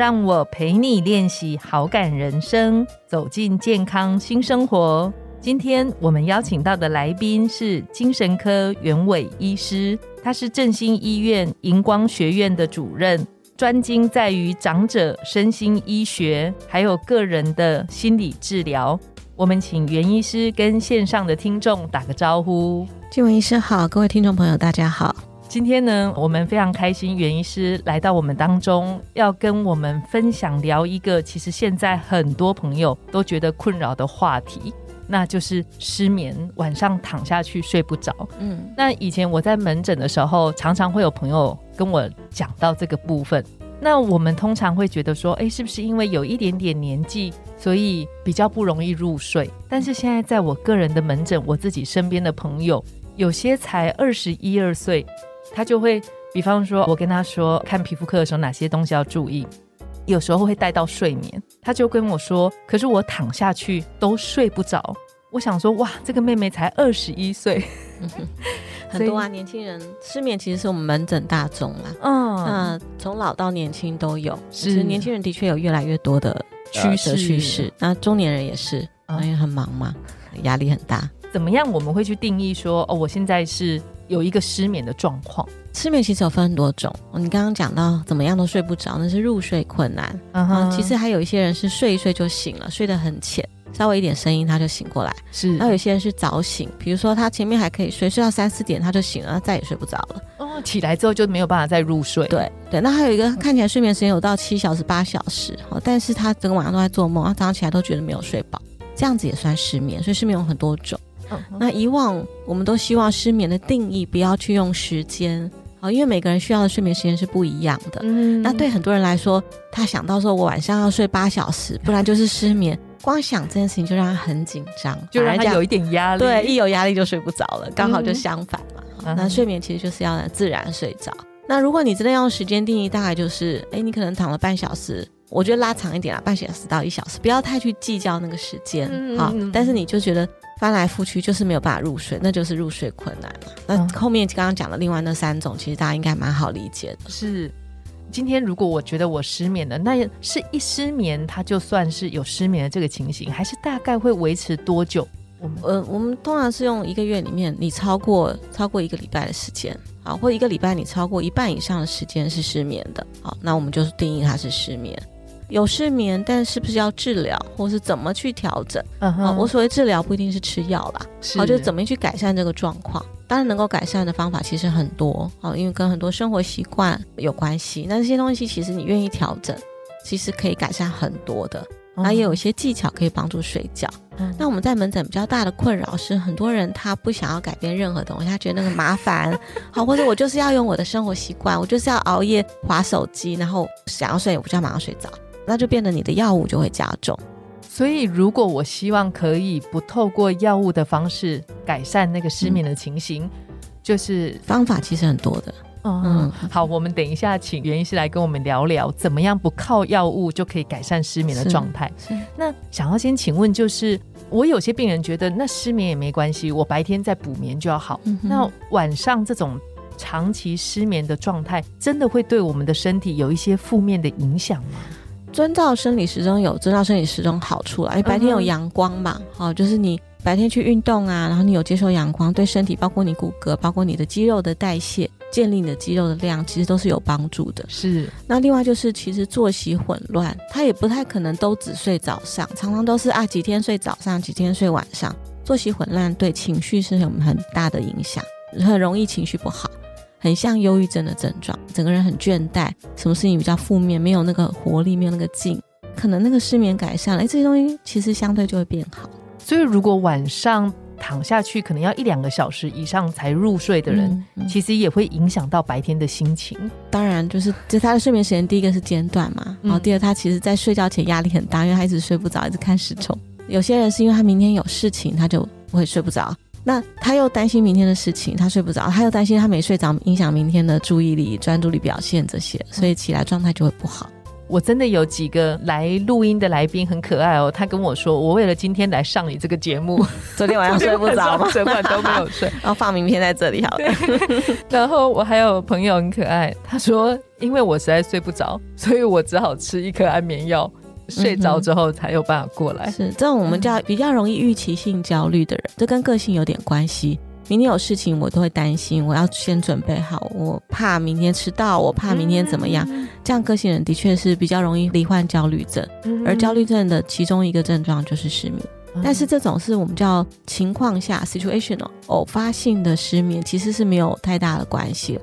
让我陪你练习好感人生，走进健康新生活。今天我们邀请到的来宾是精神科袁伟医师，他是振兴医院荧光学院的主任，专精在于长者身心医学，还有个人的心理治疗。我们请袁医师跟线上的听众打个招呼。静文医师好，各位听众朋友大家好。今天呢，我们非常开心，袁医师来到我们当中，要跟我们分享聊一个其实现在很多朋友都觉得困扰的话题。那就是失眠，晚上躺下去睡不着。嗯，那以前我在门诊的时候，常常会有朋友跟我讲到这个部分。那我们通常会觉得说，哎，是不是因为有一点点年纪，所以比较不容易入睡？但是现在在我个人的门诊，我自己身边的朋友，有些才二十一二岁，他就会，比方说，我跟他说看皮肤科的时候，哪些东西要注意。有时候会带到睡眠，他就跟我说：“可是我躺下去都睡不着。”我想说：“哇，这个妹妹才 二十一岁，很多啊，年轻人失眠其实是我们门诊大众啦。嗯，那从老到年轻都有，其实年轻人的确有越来越多的趋势趋势。那中年人也是，因为很忙嘛，压力很大。怎么样？我们会去定义说：哦，我现在是有一个失眠的状况。”失眠其实有分很多种，你刚刚讲到怎么样都睡不着，那是入睡困难。嗯哼，其实还有一些人是睡一睡就醒了，睡得很浅，稍微一点声音他就醒过来。是，那有些人是早醒，比如说他前面还可以睡，睡到三四点他就醒了，他再也睡不着了。哦，起来之后就没有办法再入睡。对对，那还有一个看起来睡眠时间有到七小时、八小时，哦，但是他整个晚上都在做梦，他早上起来都觉得没有睡饱，这样子也算失眠。所以失眠有很多种。那以往我们都希望失眠的定义不要去用时间。哦，因为每个人需要的睡眠时间是不一样的。嗯，那对很多人来说，他想到说我晚上要睡八小时，不然就是失眠。光想这件事情就让他很紧张，就让他有一点压力。对，一有压力就睡不着了。刚好就相反嘛。那睡眠其实就是要自然睡着。那如果你真的用时间定义，大概就是，哎，你可能躺了半小时，我觉得拉长一点啊，半小时到一小时，不要太去计较那个时间。好，但是你就觉得。翻来覆去就是没有办法入睡，那就是入睡困难了。那后面刚刚讲的另外那三种，其实大家应该蛮好理解的。是，今天如果我觉得我失眠了，那是一失眠，它就算是有失眠的这个情形，还是大概会维持多久？我们呃，我们通常是用一个月里面，你超过超过一个礼拜的时间，好，或一个礼拜你超过一半以上的时间是失眠的，好，那我们就是定义它是失眠。有失眠，但是不是要治疗，或是怎么去调整？我所谓治疗不一定是吃药啦，好，就是怎么去改善这个状况。当然，能够改善的方法其实很多，啊，因为跟很多生活习惯有关系。那这些东西其实你愿意调整，其实可以改善很多的。那也有一些技巧可以帮助睡觉。那我们在门诊比较大的困扰是，很多人他不想要改变任何东西，他觉得那个麻烦，好，或者我就是要用我的生活习惯，我就是要熬夜划手机，然后想要睡，我就要马上睡着。那就变得你的药物就会加重，所以如果我希望可以不透过药物的方式改善那个失眠的情形，就是方法其实很多的。嗯，好，我们等一下请袁医师来跟我们聊聊，怎么样不靠药物就可以改善失眠的状态。那想要先请问，就是我有些病人觉得那失眠也没关系，我白天再补眠就要好。那晚上这种长期失眠的状态，真的会对我们的身体有一些负面的影响吗？遵照生理时钟有遵照生理时钟好处啦，因为白天有阳光嘛，好，就是你白天去运动啊，然后你有接受阳光，对身体包括你骨骼，包括你的肌肉的代谢，建立你的肌肉的量，其实都是有帮助的。是。那另外就是，其实作息混乱，他也不太可能都只睡早上，常常都是啊几天睡早上，几天睡晚上，作息混乱对情绪是有很大的影响，很容易情绪不好。很像忧郁症的症状，整个人很倦怠，什么事情比较负面，没有那个活力，没有那个劲，可能那个失眠改善了，哎，这些东西其实相对就会变好。所以，如果晚上躺下去，可能要一两个小时以上才入睡的人，其实也会影响到白天的心情。当然，就是就他的睡眠时间，第一个是间断嘛，然后第二，他其实在睡觉前压力很大，因为他一直睡不着，一直看时钟。有些人是因为他明天有事情，他就不会睡不着。那他又担心明天的事情，他睡不着，他又担心他没睡着，影响明天的注意力、专注力表现这些，所以起来状态就会不好。我真的有几个来录音的来宾很可爱哦，他跟我说，我为了今天来上你这个节目，昨天晚上睡不着吗？整晚都没有睡，然后放名片在这里好了。然后我还有朋友很可爱，他说，因为我实在睡不着，所以我只好吃一颗安眠药，睡着之后才有办法过来。是这种我们叫比较容易预期性焦虑的人，这跟个性有点关系。明天有事情，我都会担心，我要先准备好，我怕明天迟到，我怕明天怎么样。这样个性人的确是比较容易罹患焦虑症，而焦虑症的其中一个症状就是失眠。但是这种是我们叫情况下 situational 偶发性的失眠，其实是没有太大的关系。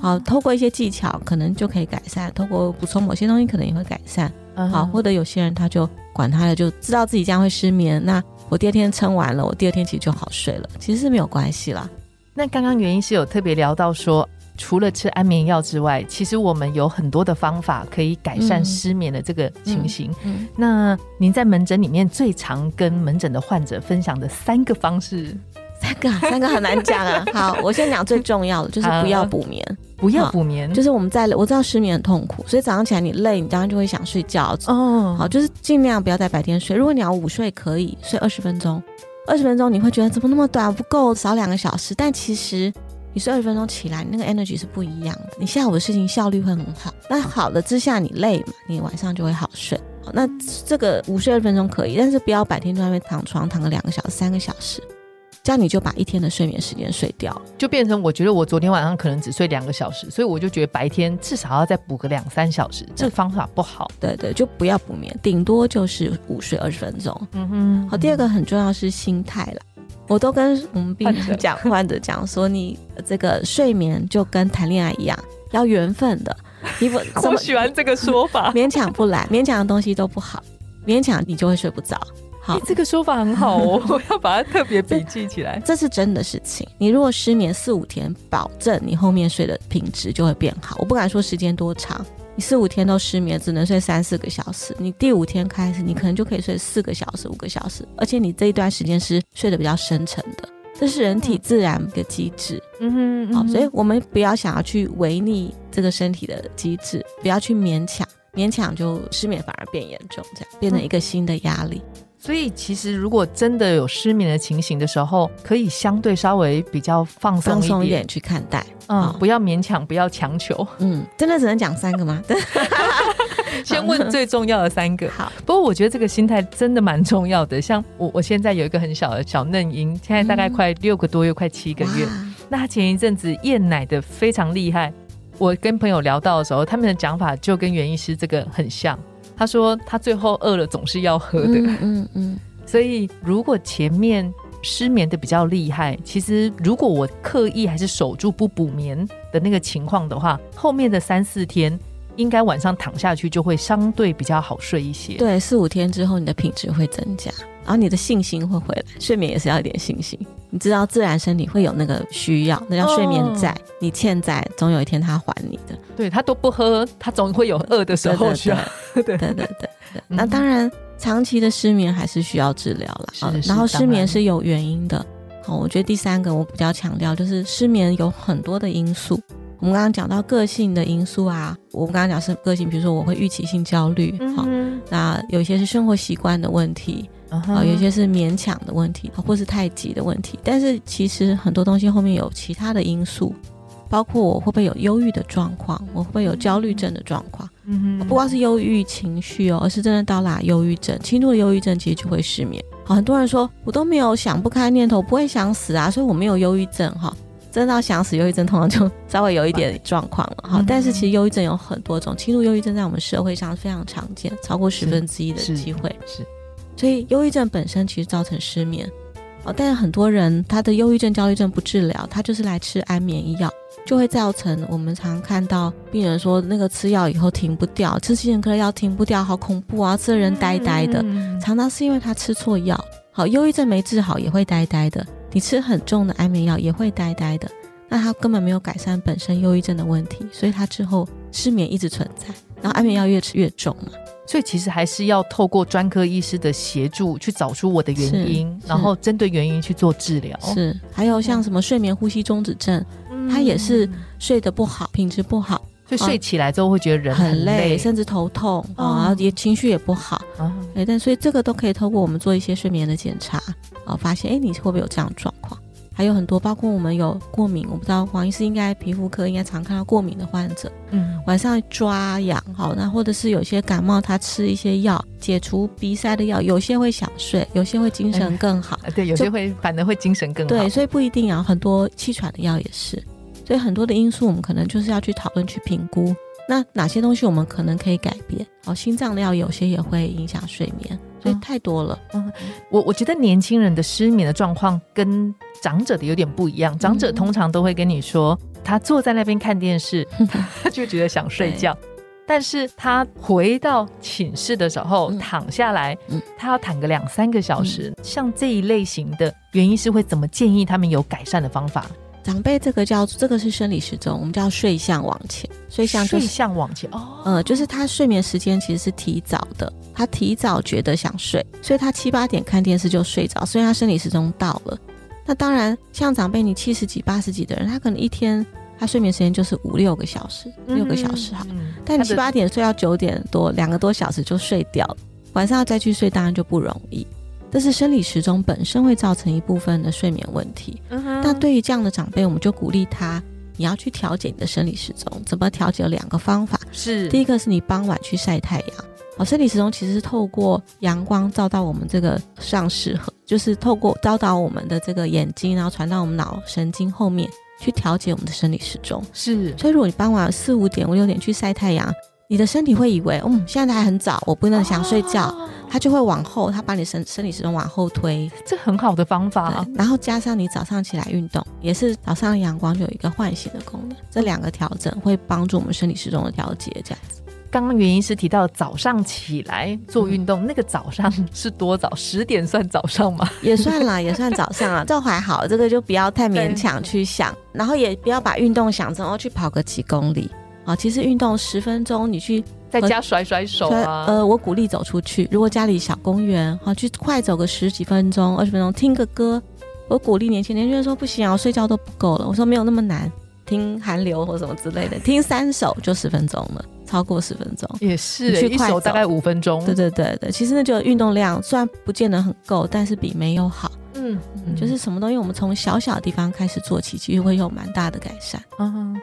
好，透过一些技巧可能就可以改善，透过补充某些东西可能也会改善。好，或者有些人他就管他的，就知道自己这样会失眠，那。我第二天撑完了，我第二天其实就好睡了，其实是没有关系啦。那刚刚原因是有特别聊到说，除了吃安眠药之外，其实我们有很多的方法可以改善失眠的这个情形。那您在门诊里面最常跟门诊的患者分享的三个方式？三个，三个很难讲啊。好，我先讲最重要的，就是不要补眠，不要补眠。就是我们在我知道失眠很痛苦，所以早上起来你累，你当然就会想睡觉。哦，好，就是尽量不要在白天睡。如果你要午睡，可以睡二十分钟，二十分钟你会觉得怎么那么短，不够，少两个小时。但其实你睡二十分钟起来，那个 energy 是不一样的，你下午的事情效率会很好。那好了之下，你累嘛，你晚上就会好睡。那这个午睡二十分钟可以，但是不要白天在外面躺床躺个两个小时、三个小时。这样你就把一天的睡眠时间睡掉，就变成我觉得我昨天晚上可能只睡两个小时，所以我就觉得白天至少要再补个两三小时。这个方法不好。对对，就不要补眠，顶多就是午睡二十分钟。嗯哼。好，第二个很重要是心态了。我都跟我们病人讲，患者讲说，你这个睡眠就跟谈恋爱一样，要缘分的。你不，我喜欢这个说法。勉强不来，勉强的东西都不好，勉强你就会睡不着。好，这个说法很好哦，我要把它特别笔记起来。这是真的事情。你如果失眠四五天，保证你后面睡的品质就会变好。我不敢说时间多长，你四五天都失眠，只能睡三四个小时。你第五天开始，你可能就可以睡四个小时、五个小时，而且你这一段时间是睡得比较深沉的。这是人体自然的机制。嗯哼，好，所以我们不要想要去违逆这个身体的机制，不要去勉强，勉强就失眠反而变严重，这样变成一个新的压力。所以，其实如果真的有失眠的情形的时候，可以相对稍微比较放松一点去看待，嗯，不要勉强，不要强求，嗯，真的只能讲三个吗？先问最重要的三个。好，不过我觉得这个心态真的蛮重要的。像我，我现在有一个很小的小嫩婴，现在大概快六个多月，快七个月。那他前一阵子厌奶的非常厉害。我跟朋友聊到的时候，他们的讲法就跟袁医师这个很像。他说他最后饿了总是要喝的，嗯嗯，所以如果前面失眠的比较厉害，其实如果我刻意还是守住不补眠的那个情况的话，后面的三四天应该晚上躺下去就会相对比较好睡一些。对，四五天之后你的品质会增加，然后你的信心会回来。睡眠也是要一点信心，你知道自然身体会有那个需要，那叫睡眠债，你欠债，总有一天他还你的。对他都不喝，他总会有饿的时候需要。对对 对对，那当然，长期的失眠还是需要治疗了。然后失眠是有原因的。好，我觉得第三个我比较强调，就是失眠有很多的因素。我们刚刚讲到个性的因素啊，我们刚刚讲是个性，比如说我会预期性焦虑，好，那有一些是生活习惯的问题，啊，有些是勉强的问题，或是太急的问题。但是其实很多东西后面有其他的因素。包括我会不会有忧郁的状况，我会不会有焦虑症的状况？嗯哼，不光是忧郁情绪哦，而是真的到达忧郁症，轻度的忧郁症其实就会失眠。好，很多人说我都没有想不开念头，不会想死啊，所以我没有忧郁症哈。真的到想死，忧郁症通常就稍微有一点状况了哈。但是其实忧郁症有很多种，轻度忧郁症在我们社会上非常常见，超过十分之一的机会是。所以忧郁症本身其实造成失眠哦，但是很多人他的忧郁症、焦虑症不治疗，他就是来吃安眠药。就会造成我们常看到病人说，那个吃药以后停不掉，吃精神科的药停不掉，好恐怖啊！吃的人呆呆的，常常是因为他吃错药。好，忧郁症没治好也会呆呆的，你吃很重的安眠药也会呆呆的，那他根本没有改善本身忧郁症的问题，所以他之后失眠一直存在。然后安眠药越吃越重嘛。所以其实还是要透过专科医师的协助去找出我的原因，然后针对原因去做治疗。是，还有像什么睡眠呼吸中止症，它也是睡得不好，品质不好，所以睡起来之后会觉得人很累，甚至头痛哦啊，然后也情绪也不好。啊对，但所以这个都可以透过我们做一些睡眠的检查，啊，发现哎，你会不会有这样的状况？还有很多，包括我们有过敏，我不知道黄医师应该皮肤科应该常看到过敏的患者，嗯晚上抓痒，好，那或者是有些感冒，他吃一些药解除鼻塞的药，有些会想睡，有些会精神更好，啊对，有些会反而会精神更好。对，所以不一定啊，很多气喘的药也是，所以很多的因素我们可能就是要去讨论去评估，那哪些东西我们可能可以改变？哦，心脏的药有些也会影响睡眠，所以嗯太多了。嗯我我觉得年轻人的失眠的状况跟长者的有点不一样，长者嗯通常都会跟你说，他坐在那边看电视，他就觉得想睡觉。但是他回到寝室的时候、嗯躺下来，嗯他要躺个两三个小时。像这一类型的原因是会怎么建议他们有改善的方法？长辈这个叫这个是生理时钟，我们叫睡相往前，睡相就是睡是。相往前哦，呃，就是他睡眠时间其实是提早的，他提早觉得想睡，所以他七八点看电视就睡着，所以他生理时钟到了。那当然，像长辈你七十几、八十几的人，他可能一天他睡眠时间就是五六个小时，六个小时哈。嗯但你七八点睡到九点多，两个多小时就睡掉了，晚上要再去睡，当然就不容易。这是生理时钟本身会造成一部分的睡眠问题。嗯那对于这样的长辈，我们就鼓励他，你要去调节你的生理时钟。怎么调节？有两个方法。是第一个是你傍晚去晒太阳。哦，生理时钟其实是透过阳光照到我们这个上视核，就是透过照到我们的这个眼睛，然后传到我们脑神经后面去调节我们的生理时钟。是所以如果你傍晚四五点、五六点去晒太阳，你的身体会以为，嗯，现在还很早，我不能想睡觉，哦它就会往后，它把你生生理时钟往后推。这很好的方法对，然后加上你早上起来运动，也是早上阳光就有一个唤醒的功能，这两个调整会帮助我们生理时钟的调节。这样子，刚刚原因是提到早上起来做运动，那个早上是多早？十点算早上吗？也算啦，也算早上啊，这还好，这个就不要太勉强去想，然后也不要把运动想成哦去跑个几公里啊，其实运动十分钟，你去在家甩甩手啊，呃，我鼓励走出去。如果家里小公园，好去快走个十几分钟、二十分钟，听个歌。我鼓励年轻人，年轻人说不行啊，我睡觉都不够了。我说没有那么难，听韩流或什么之类的，听三首就十分钟了，超过十分钟。也是去快走手大概五分钟。对对对对，其实那就运动量虽然不见得很够，但是比没有好。嗯，嗯，就是什么东西我们从小小的地方开始做起，其实会有蛮大的改善。嗯，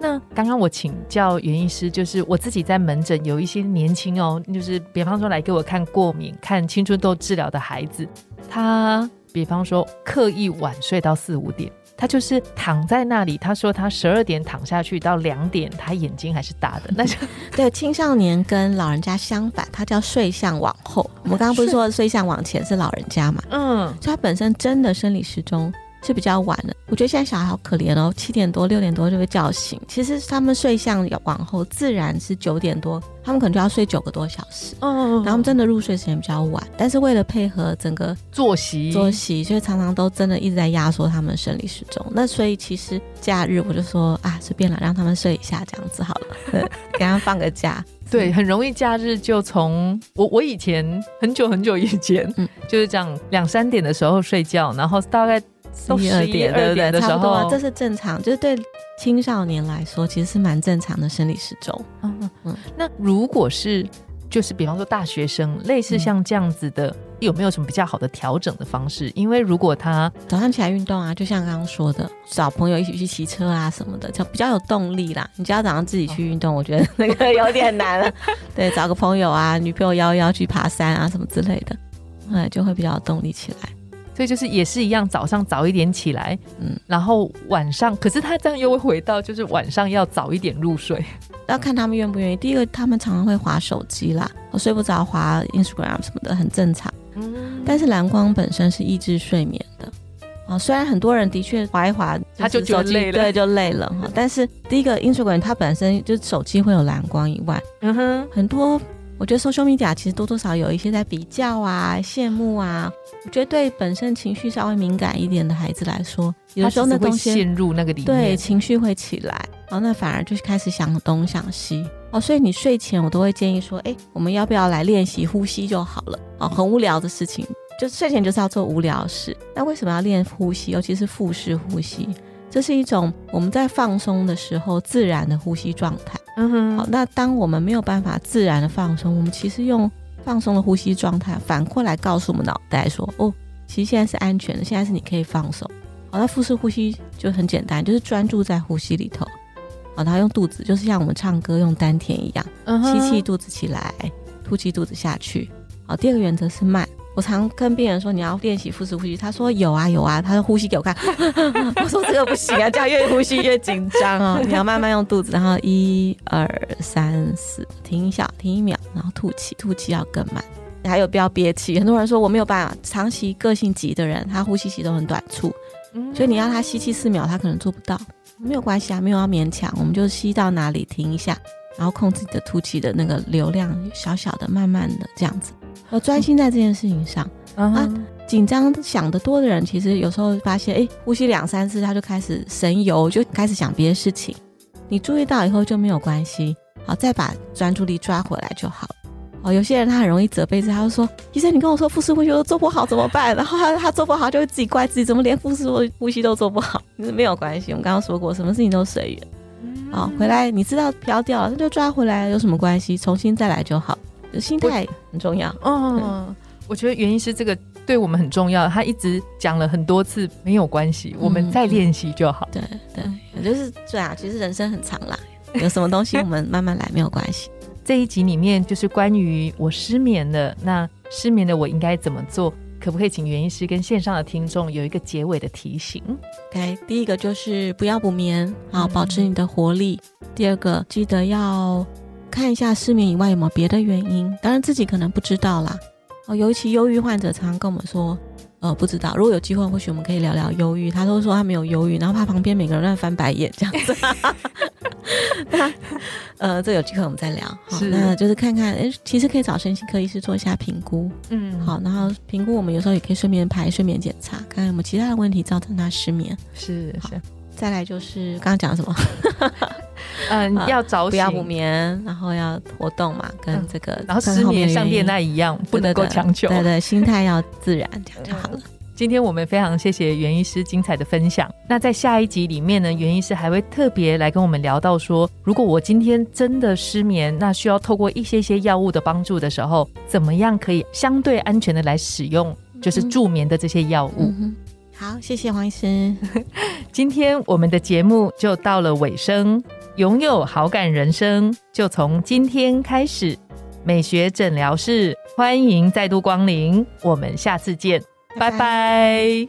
那刚刚我请教袁医师，就是我自己在门诊有一些年轻哦，就是比方说来给我看过敏、看青春痘治疗的孩子，他比方说刻意晚睡到四五点。他就是躺在那里，他说他十二点躺下去到两点，他眼睛还是大的，那就 对，青少年跟老人家相反，他叫睡相往后。我们刚刚不是说睡相往前是老人家嘛？嗯，所以他本身真的生理时钟是比较晚的。我觉得现在小孩好可怜哦，七点多、六点多就被叫醒。其实他们睡相往后，自然是九点多，他们可能就要睡九个多小时。嗯，然后他们真的入睡时间比较晚，但是为了配合整个作息作息，所以常常都真的一直在压缩他们生理时钟。那所以其实假日我就说啊，随便了，让他们睡一下这样子好了，对给他们放个假。对，很容易假日就从我我以前很久很久以前，嗯就是这样两三点的时候睡觉，然后大概都十一二点，对不对？的时候，这是正常，就是对青少年来说，其实是蛮正常的生理时钟。嗯嗯嗯那如果是就是比方说大学生，类似像这样子的，有没有什么比较好的调整的方式？因为如果他早上起来运动啊，就像刚刚说的，找朋友一起去骑车啊什么的，就比较有动力啦。你只要早上自己去运动，我觉得那个有点难了。对，找个朋友啊，女朋友邀一邀去爬山啊什么之类的，哎，就会比较有动力起来。所以就是也是一样，早上早一点起来，嗯嗯，然后晚上，可是他这样又会回到就是晚上要早一点入睡，要看他们愿不愿意。第一个，他们常常会划手机啦，我睡不着划 Instagram 什么的，很正常。嗯，但是蓝光本身是抑制睡眠的。啊，虽然很多人的确划一划，他就觉得累了对，就累了哈。但是第一个 Instagram 它本身就是手机会有蓝光以外，嗯哼，很多我觉得 social media 其实多多少少有一些在比较啊、羡慕啊。我觉得对本身情绪稍微敏感一点的孩子来说，有的时候那东西陷入那个里面，对情绪会起来，然后那反而就是开始想东想西，哦，所以你睡前我都会建议说，哎，我们要不要来练习呼吸就好了？哦，很无聊的事情，就睡前就是要做无聊事。那为什么要练呼吸？尤其是腹式呼吸，这是一种我们在放松的时候自然的呼吸状态。嗯哼。好，那当我们没有办法自然的放松，我们其实用放松的呼吸状态，反过来告诉我们脑袋说，哦，其实现在是安全的，现在是你可以放松。好，那腹式呼吸就很简单，就是专注在呼吸里头。好，然后用肚子，就是像我们唱歌用丹田一样，吸气肚子起来，吐气肚子下去。好，第二个原则是慢。我常跟病人说，你要练习腹式呼吸。他说有啊有啊，他说呼吸给我看。我说这个不行啊，这样越呼吸越紧张哦。你要慢慢用肚子，然后一二三四，停一下，停一秒，然后吐气，吐气要更慢。还有不要憋气。很多人说我没有办法，长期个性急的人，他呼吸期都很短促。所以你要他吸气四秒，他可能做不到，没有关系啊，没有要勉强，我们就吸到哪里停一下，然后控制你的吐气的那个流量，小小的、慢慢的这样子，要专心在这件事情上。啊，紧张想得多的人，其实有时候发现，哎，呼吸两三次他就开始神游，就开始想别的事情。你注意到以后就没有关系，好，再把专注力抓回来就好。哦，有些人他很容易责备自己，他就说：“医生，你跟我说腹式呼吸都做不好怎么办？”然后他他做不好就会自己怪自己，怎么连腹式呼吸都做不好？没有关系，我们刚刚说过，什么事情都随缘。好，回来你知道飘掉了，那就抓回来，有什么关系？重新再来就好。心态很重要。嗯，我觉得原因是这个对我们很重要。他一直讲了很多次，没有关系，我们再练习就好。对对，也就是对啊。其实人生很长啦，有什么东西我们慢慢来，没有关系。这一集里面就是关于我失眠了，那失眠的我应该怎么做？可不可以请袁医师跟线上的听众有一个结尾的提醒？OK，第一个就是不要补眠，好保持你的活力。第二个，记得要看一下失眠以外有没有别的原因，当然自己可能不知道啦。哦，尤其忧郁患者常常跟我们说。呃，不知道。如果有机会，或许我们可以聊聊忧郁。他都说他没有忧郁，然后怕旁边每个人乱翻白眼这样子。那呃，这有机会我们再聊。好，那就是看看，哎，其实可以找身心科医师做一下评估。嗯，好，然后评估我们有时候也可以顺便排睡眠检查，看看有没有其他的问题造成他失眠。是是。再来就是刚刚讲什么？嗯，要早不要补眠，然后要活动嘛，跟这个，然后失眠像恋爱一样，不能够强求。对对，心态要自然，这样就好了。今天我们非常谢谢袁医师精彩的分享。那在下一集里面呢，袁医师还会特别来跟我们聊到说，如果我今天真的失眠，那需要透过一些些药物的帮助的时候，怎么样可以相对安全的来使用，就是助眠的这些药物。好，谢谢黄医师。今天我们的节目就到了尾声，拥有好感人生就从今天开始。美学诊疗室欢迎再度光临，我们下次见，拜拜。